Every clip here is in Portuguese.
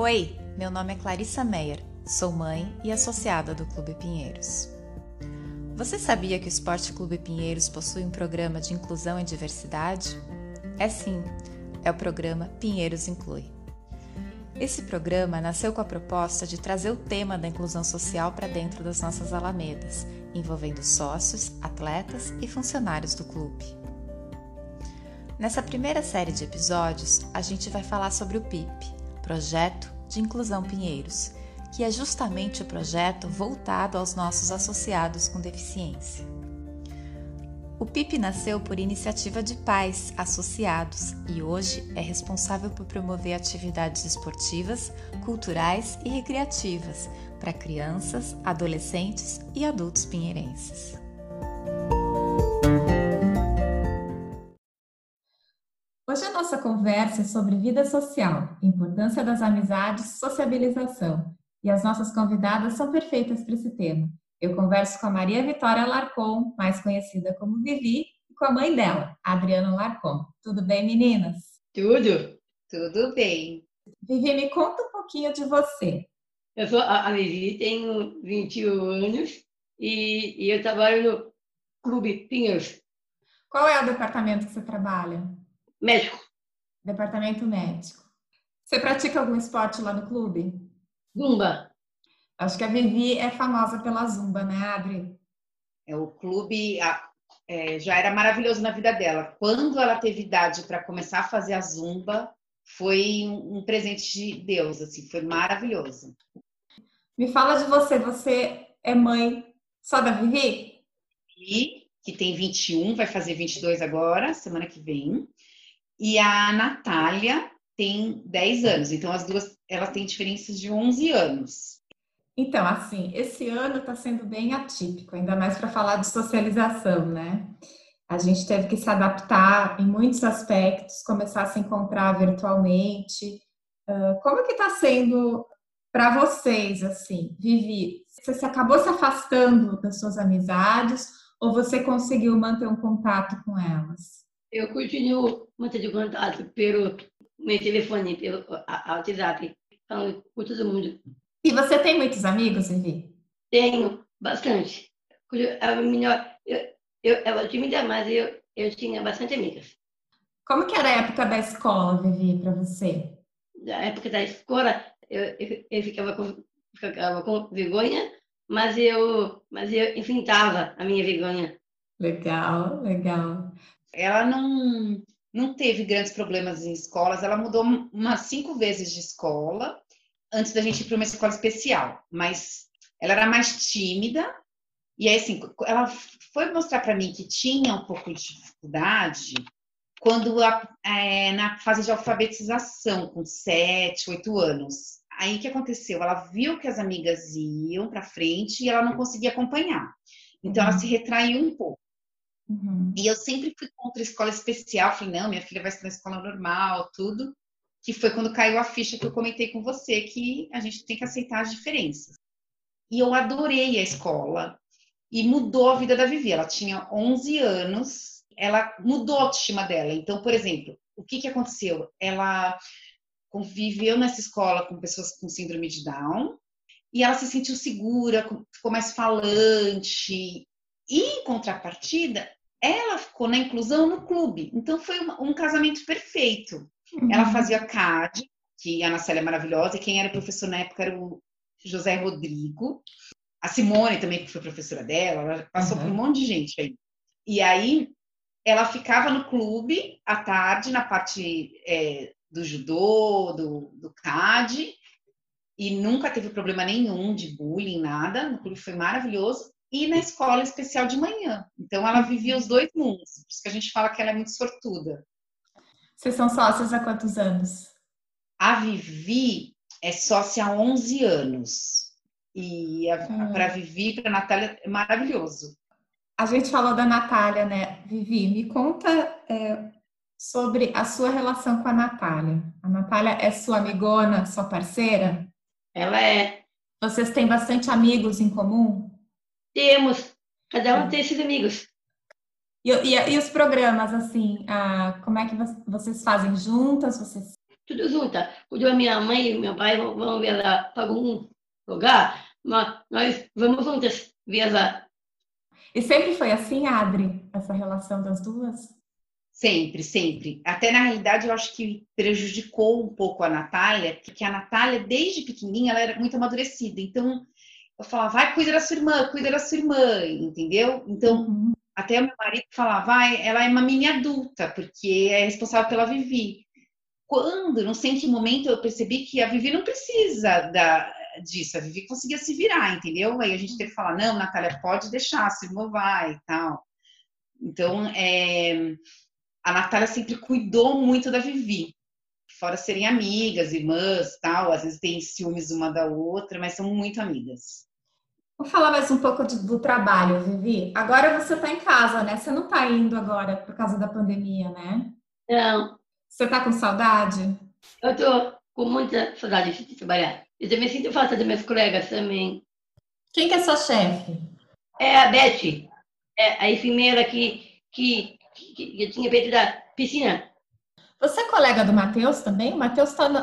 Oi, meu nome é Clarissa Meyer, sou mãe e associada do Clube Pinheiros. Você sabia que o Esporte Clube Pinheiros possui um programa de inclusão e diversidade? É sim, é o programa Pinheiros Inclui. Esse programa nasceu com a proposta de trazer o tema da inclusão social para dentro das nossas alamedas, envolvendo sócios, atletas e funcionários do clube. Nessa primeira série de episódios, a gente vai falar sobre o PIP, Projeto de Inclusão Pinheiros, que é justamente o projeto voltado aos nossos associados com deficiência. O PIP nasceu por iniciativa de pais associados e hoje é responsável por promover atividades esportivas, culturais e recreativas para crianças, adolescentes e adultos pinheirenses. Nossa conversa é sobre vida social, importância das amizades, sociabilização. E as nossas convidadas são perfeitas para esse tema. Eu converso com a Maria Vitória Larcon, mais conhecida como Vivi, e com a mãe dela, Adriana Larcon. Tudo bem, meninas? Tudo, tudo bem. Vivi, me conta um pouquinho de você. Eu sou a Vivi, tenho 21 anos e, e eu trabalho no Clube Pinheiros. Qual é o departamento que você trabalha? Médico. Departamento médico. Você pratica algum esporte lá no clube? Zumba. Acho que a Vivi é famosa pela Zumba, né, Adri? É, o clube é, já era maravilhoso na vida dela. Quando ela teve idade para começar a fazer a Zumba, foi um, um presente de Deus, assim, foi maravilhoso. Me fala de você, você é mãe só da Vivi? E que tem 21, vai fazer 22 agora, semana que vem. E a Natália tem 10 anos, então as duas elas têm diferenças de 11 anos. Então, assim, esse ano está sendo bem atípico, ainda mais para falar de socialização, né? A gente teve que se adaptar em muitos aspectos, começar a se encontrar virtualmente. Como que está sendo para vocês, assim, Vivi? Você acabou se afastando das suas amizades ou você conseguiu manter um contato com elas? Eu continuo mantendo contato pelo meu telefone, pelo WhatsApp, falando com todo mundo. E você tem muitos amigos, Vivi? Tenho, bastante. A menor, eu, eu, ela é tímida, mas eu, eu tinha bastante amigas. Como que era a época da escola, Vivi, para você? Na época da escola, eu, eu, eu ficava, com, ficava com vergonha, mas eu, mas eu enfrentava a minha vergonha. Legal, legal ela não, não teve grandes problemas em escolas, ela mudou umas cinco vezes de escola antes da gente ir para uma escola especial, mas ela era mais tímida. E aí, assim, ela foi mostrar para mim que tinha um pouco de dificuldade quando a, é, na fase de alfabetização, com sete, oito anos. Aí o que aconteceu? Ela viu que as amigas iam para frente e ela não conseguia acompanhar. Então ela uhum. se retraiu um pouco. Uhum. E eu sempre fui contra escola especial, falei, não, minha filha vai estudar escola normal, tudo. Que foi quando caiu a ficha que eu comentei com você, que a gente tem que aceitar as diferenças. E eu adorei a escola e mudou a vida da Vivi. Ela tinha 11 anos, ela mudou a autoestima dela. Então, por exemplo, o que, que aconteceu? Ela conviveu nessa escola com pessoas com síndrome de Down e ela se sentiu segura, ficou mais falante. E, em contrapartida, ela ficou na inclusão no clube. Então foi um, um casamento perfeito. Uhum. Ela fazia CAD, que a Ana Célia é maravilhosa, e quem era professor na época era o José Rodrigo. A Simone também, que foi professora dela, ela passou uhum. por um monte de gente aí. E aí ela ficava no clube à tarde, na parte é, do judô, do, do CAD, e nunca teve problema nenhum de bullying, nada. No clube foi maravilhoso e na escola especial de manhã. Então ela vivia os dois mundos. Por isso que a gente fala que ela é muito sortuda. Vocês são sócias há quantos anos? A Vivi é sócia há 11 anos. E hum. para Vivi, para a Natália, é maravilhoso. A gente falou da Natália, né? Vivi, me conta é, sobre a sua relação com a Natália. A Natália é sua amigona, sua parceira? Ela é. Vocês têm bastante amigos em comum? Temos. Cada um tem seus amigos. E, e, e, os programas, assim, ah, como é que vocês fazem juntas? Vocês tudo junta. Quando a minha mãe e meu pai vão viajar para algum lugar, mas nós vamos juntas viajar. E sempre foi assim, Adri, essa relação das duas? Sempre, sempre. Até na realidade, eu acho que prejudicou um pouco a Natália, porque a Natália, desde pequenininha, ela era muito amadurecida. Então, eu falava, vai, cuida da sua irmã, cuida da sua irmã, entendeu? Então, uhum. até meu marido falava, vai, ela é uma mini adulta, porque é responsável pela Vivi. Quando, não sei em que momento, eu percebi que a Vivi não precisa da, disso, a Vivi conseguia se virar, entendeu? Aí a gente teve que falar, não, Natália, pode deixar, sua irmã vai e tal. Então, é, a Natália sempre cuidou muito da Vivi fora serem amigas, irmãs, tal, às vezes tem ciúmes uma da outra, mas são muito amigas. Vou falar mais um pouco de, do trabalho, Vivi. Agora você está em casa, né? Você não está indo agora por causa da pandemia, né? Não. Você está com saudade? Eu estou com muita saudade de trabalhar. Eu também sinto falta dos meus colegas também. Quem que é sua chefe? É a Beth, é a enfermeira que, que, que, que tinha feito da piscina. Você é colega do Matheus também? O Matheus está no,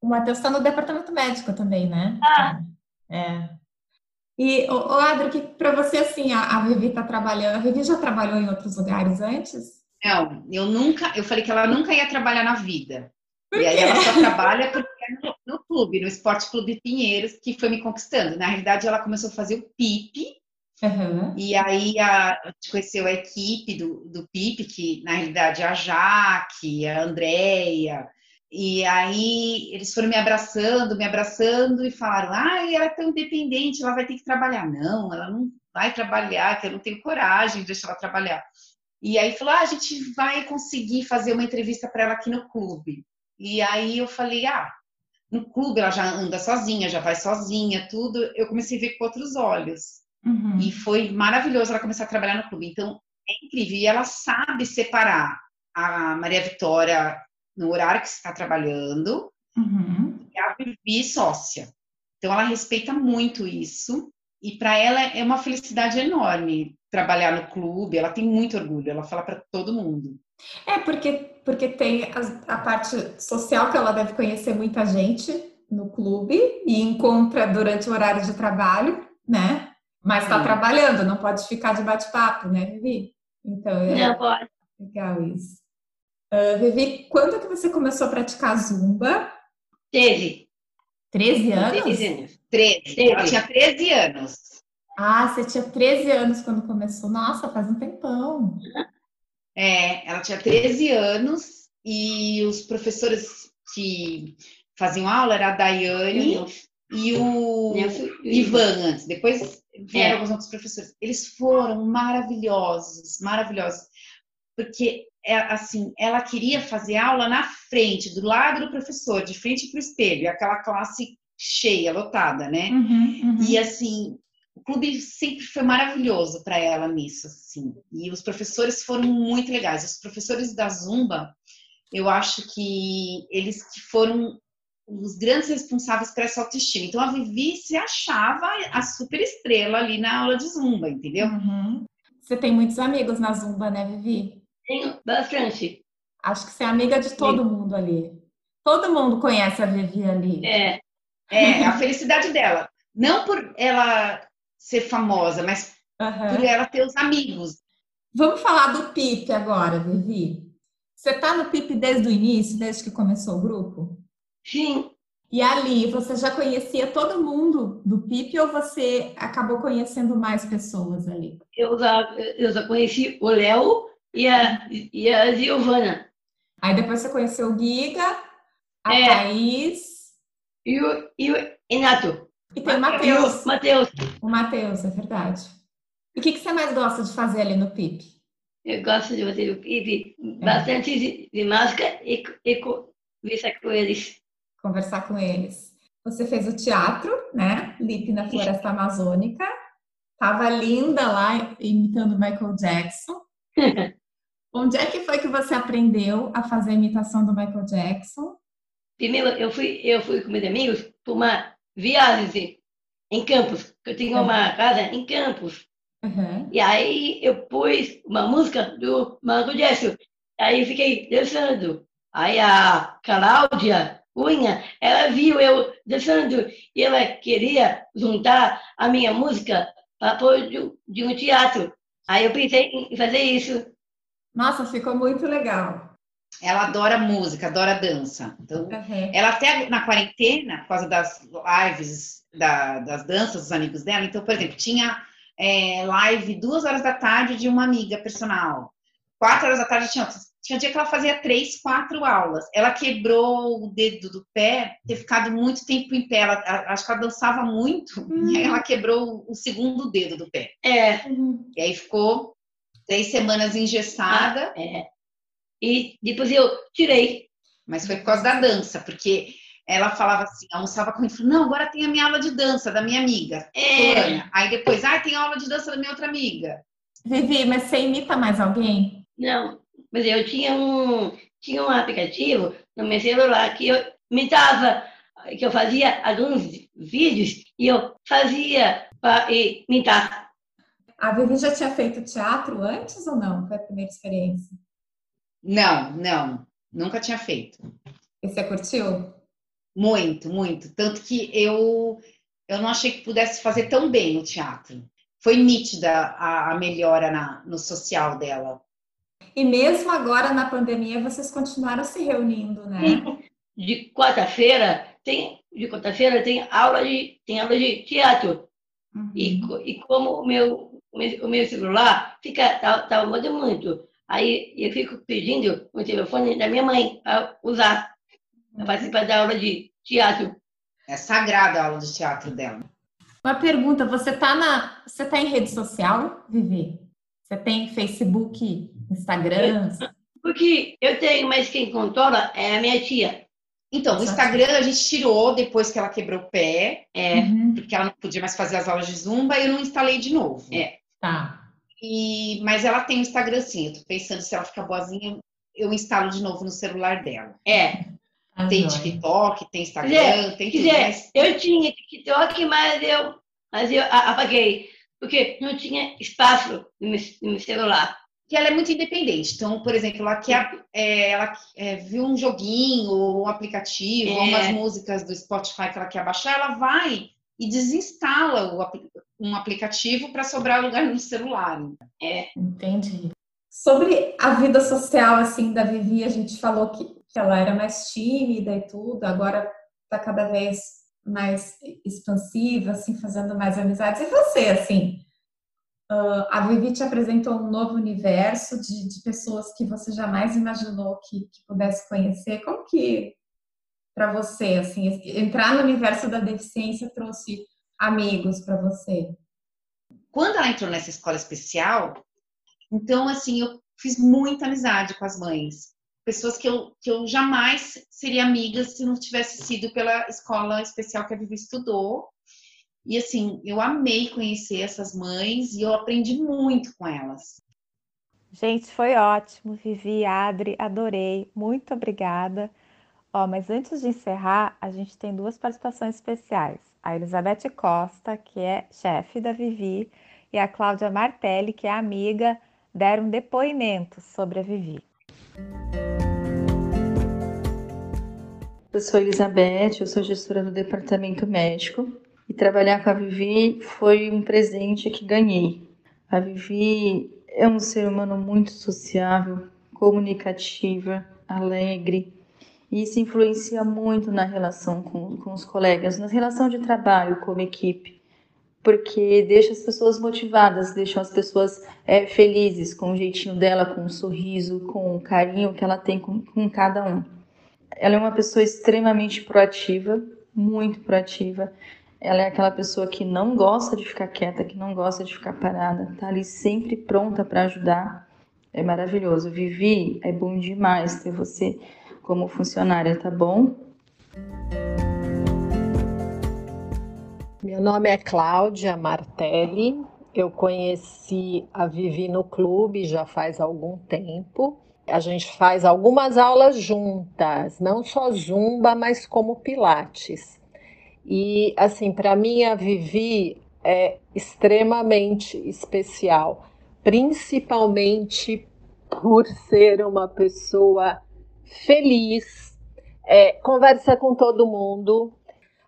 o Matheus tá no departamento médico também, né? Ah. É. E, o, Adro, que para você, assim, a, a Vivi está trabalhando, a Vivi já trabalhou em outros lugares antes? Não, eu nunca, eu falei que ela nunca ia trabalhar na vida. E aí ela só trabalha porque é no, no, clube, no Esporte Clube Pinheiros, que foi me conquistando. Na realidade, ela começou a fazer o PIP, Uhum. E aí a, a gente conheceu a equipe do, do PIP, que na realidade é a Jaque, a Andrea, e aí eles foram me abraçando, me abraçando e falaram: ah, ela é tão independente, ela vai ter que trabalhar. Não, ela não vai trabalhar, que eu não tenho coragem de deixar ela trabalhar. E aí falou: ah, a gente vai conseguir fazer uma entrevista para ela aqui no clube. E aí eu falei: ah, no clube ela já anda sozinha, já vai sozinha, tudo. Eu comecei a ver com outros olhos. Uhum. E foi maravilhoso ela começar a trabalhar no clube. Então, é incrível. E ela sabe separar a Maria Vitória no horário que está trabalhando uhum. e a Vivi sócia. Então, ela respeita muito isso. E para ela é uma felicidade enorme trabalhar no clube. Ela tem muito orgulho. Ela fala para todo mundo. É, porque, porque tem a, a parte social que ela deve conhecer muita gente no clube e encontra durante o horário de trabalho, né? Mas está trabalhando, não pode ficar de bate-papo, né, Vivi? Então, é não legal isso. Uh, Vivi, quando que você começou a praticar zumba? Teve. 13 anos? 13 anos. 13. Ela tinha 13 anos. Ah, você tinha 13 anos quando começou. Nossa, faz um tempão. É, ela tinha 13 anos e os professores que faziam aula era a Daiane e o Ivan antes. Depois vieram é. alguns outros professores. Eles foram maravilhosos, maravilhosos. Porque, é, assim, ela queria fazer aula na frente, do lado do professor, de frente para o espelho, aquela classe cheia, lotada, né? Uhum, uhum. E, assim, o clube sempre foi maravilhoso para ela nisso, assim. E os professores foram muito legais. Os professores da Zumba, eu acho que eles que foram os grandes responsáveis para essa autoestima. Então, a Vivi se achava a super estrela ali na aula de Zumba, entendeu? Uhum. Você tem muitos amigos na Zumba, né, Vivi? Tenho bastante. Acho que você é amiga de todo Sim. mundo ali. Todo mundo conhece a Vivi ali. É. É, a felicidade dela. Não por ela ser famosa, mas uhum. por ela ter os amigos. Vamos falar do PIP agora, Vivi. Você está no PIP desde o início, desde que começou o grupo? Sim. E ali, você já conhecia todo mundo do PIP ou você acabou conhecendo mais pessoas ali? Eu já, eu já conheci o Léo e a, e a Giovana. Aí depois você conheceu o Giga, a é. Thaís. E o, e o Renato. E tem o Matheus. Matheus. O Matheus, é verdade. E o que, que você mais gosta de fazer ali no PIP? Eu gosto de fazer o PIP, é. bastante de, de máscara e, e conversar com eles conversar com eles. Você fez o teatro, né? Lip na Floresta Amazônica. Tava linda lá, imitando Michael Jackson. Onde é que foi que você aprendeu a fazer a imitação do Michael Jackson? Primeiro, eu fui, eu fui com meus amigos para uma viagem em Campos. Eu tinha uma casa em Campos. Uhum. E aí eu pus uma música do Michael Jackson. Aí eu fiquei dançando. Aí a Cláudia Cunha, ela viu eu dançando e ela queria juntar a minha música para pôr de um teatro. Aí eu pensei em fazer isso. Nossa, ficou muito legal. Ela adora música, adora dança. Então, uhum. ela até na quarentena, por causa das lives, da, das danças dos amigos dela, então, por exemplo, tinha é, live duas horas da tarde de uma amiga personal. Quatro horas da tarde tinha Tinha dia que ela fazia três, quatro aulas. Ela quebrou o dedo do pé, ter ficado muito tempo em pé. Ela, acho que ela dançava muito, uhum. e aí ela quebrou o segundo dedo do pé. É. Uhum. E aí ficou três semanas engessada. Ah, é. E depois eu tirei. Mas foi por causa da dança, porque ela falava assim, almoçava comigo, falou, não, agora tem a minha aula de dança da minha amiga, é. Aí depois, ah, tem aula de dança da minha outra amiga. Vivi, mas você imita mais alguém? Não, mas eu tinha um, tinha um aplicativo no meu celular que eu imitava, que eu fazia alguns vídeos e eu fazia para imitar. A Vivi já tinha feito teatro antes ou não? Foi a primeira experiência? Não, não, nunca tinha feito. E você curtiu? Muito, muito. Tanto que eu, eu não achei que pudesse fazer tão bem o teatro. Foi nítida a, a melhora na, no social dela. E mesmo agora na pandemia, vocês continuaram se reunindo, né? De quarta-feira tem de quarta-feira tem aula de tem aula de teatro. Uhum. E, e como o meu o meu celular fica tá, tá muito, aí eu fico pedindo o telefone da minha mãe para usar para participar da aula de teatro. É sagrada a aula de teatro dela. Uma pergunta, você tá na, você tá em rede social, Vivi? Você tem Facebook, Instagram? Porque eu tenho, mas quem controla é a minha tia. Então, o Instagram a gente tirou depois que ela quebrou o pé, é, uhum. porque ela não podia mais fazer as aulas de zumba, e eu não instalei de novo. É. Tá. E, mas ela tem o Instagram sim, eu tô pensando se ela ficar boazinha, eu instalo de novo no celular dela. É. Ah, tem TikTok, tem Instagram, tem tudo. Quiser, mas... Eu tinha TikTok, mas eu, mas eu apaguei, porque não tinha espaço no meu, no meu celular. Que ela é muito independente. Então, por exemplo, ela quer, é, ela é, viu um joguinho, ou um aplicativo, é. ou umas músicas do Spotify que ela quer baixar, ela vai e desinstala o, um aplicativo para sobrar lugar no celular. É. Entendi. Sobre a vida social, assim, da Vivi, a gente falou que que ela era mais tímida e tudo, agora está cada vez mais expansiva, assim, fazendo mais amizades. E você, assim, uh, a Vivi te apresentou um novo universo de, de pessoas que você jamais imaginou que, que pudesse conhecer. Como que, para você, assim, entrar no universo da deficiência trouxe amigos para você? Quando ela entrou nessa escola especial, então, assim, eu fiz muita amizade com as mães pessoas que eu, que eu jamais seria amiga se não tivesse sido pela escola especial que a Vivi estudou. E assim, eu amei conhecer essas mães e eu aprendi muito com elas. Gente, foi ótimo, Vivi, Adri, adorei, muito obrigada. Ó, mas antes de encerrar, a gente tem duas participações especiais. A Elizabeth Costa, que é chefe da Vivi, e a Cláudia Martelli, que é amiga, deram depoimento sobre a Vivi. Eu sou Elizabeth, eu sou gestora do departamento médico e trabalhar com a Vivi foi um presente que ganhei. A Vivi é um ser humano muito sociável, comunicativa, alegre e isso influencia muito na relação com, com os colegas, na relação de trabalho como equipe porque deixa as pessoas motivadas, deixa as pessoas é, felizes com o jeitinho dela, com o sorriso, com o carinho que ela tem com, com cada um. Ela é uma pessoa extremamente proativa, muito proativa. Ela é aquela pessoa que não gosta de ficar quieta, que não gosta de ficar parada, tá ali sempre pronta para ajudar. É maravilhoso. Vivi, é bom demais ter você como funcionária, tá bom? Meu nome é Cláudia Martelli. Eu conheci a Vivi no clube já faz algum tempo. A gente faz algumas aulas juntas, não só zumba, mas como pilates. E assim, para mim a Vivi é extremamente especial, principalmente por ser uma pessoa feliz, é, conversa com todo mundo.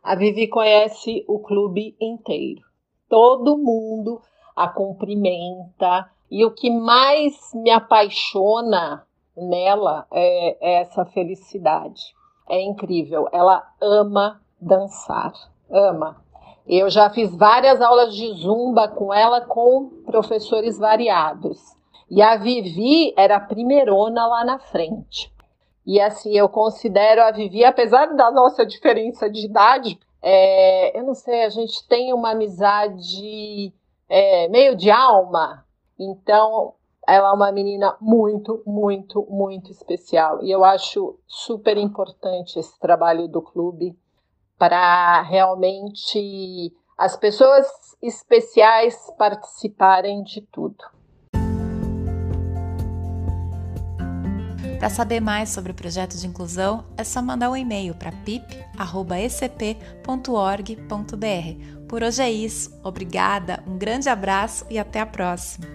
A Vivi conhece o clube inteiro. Todo mundo a cumprimenta. E o que mais me apaixona nela é, é essa felicidade. É incrível. Ela ama dançar. Ama. Eu já fiz várias aulas de zumba com ela com professores variados. E a Vivi era a primeirona lá na frente. E assim, eu considero a Vivi, apesar da nossa diferença de idade, é, eu não sei, a gente tem uma amizade é, meio de alma. Então, ela é uma menina muito, muito, muito especial. E eu acho super importante esse trabalho do clube para realmente as pessoas especiais participarem de tudo. Para saber mais sobre o projeto de inclusão, é só mandar um e-mail para pip.ecp.org.br. Por hoje é isso. Obrigada, um grande abraço e até a próxima.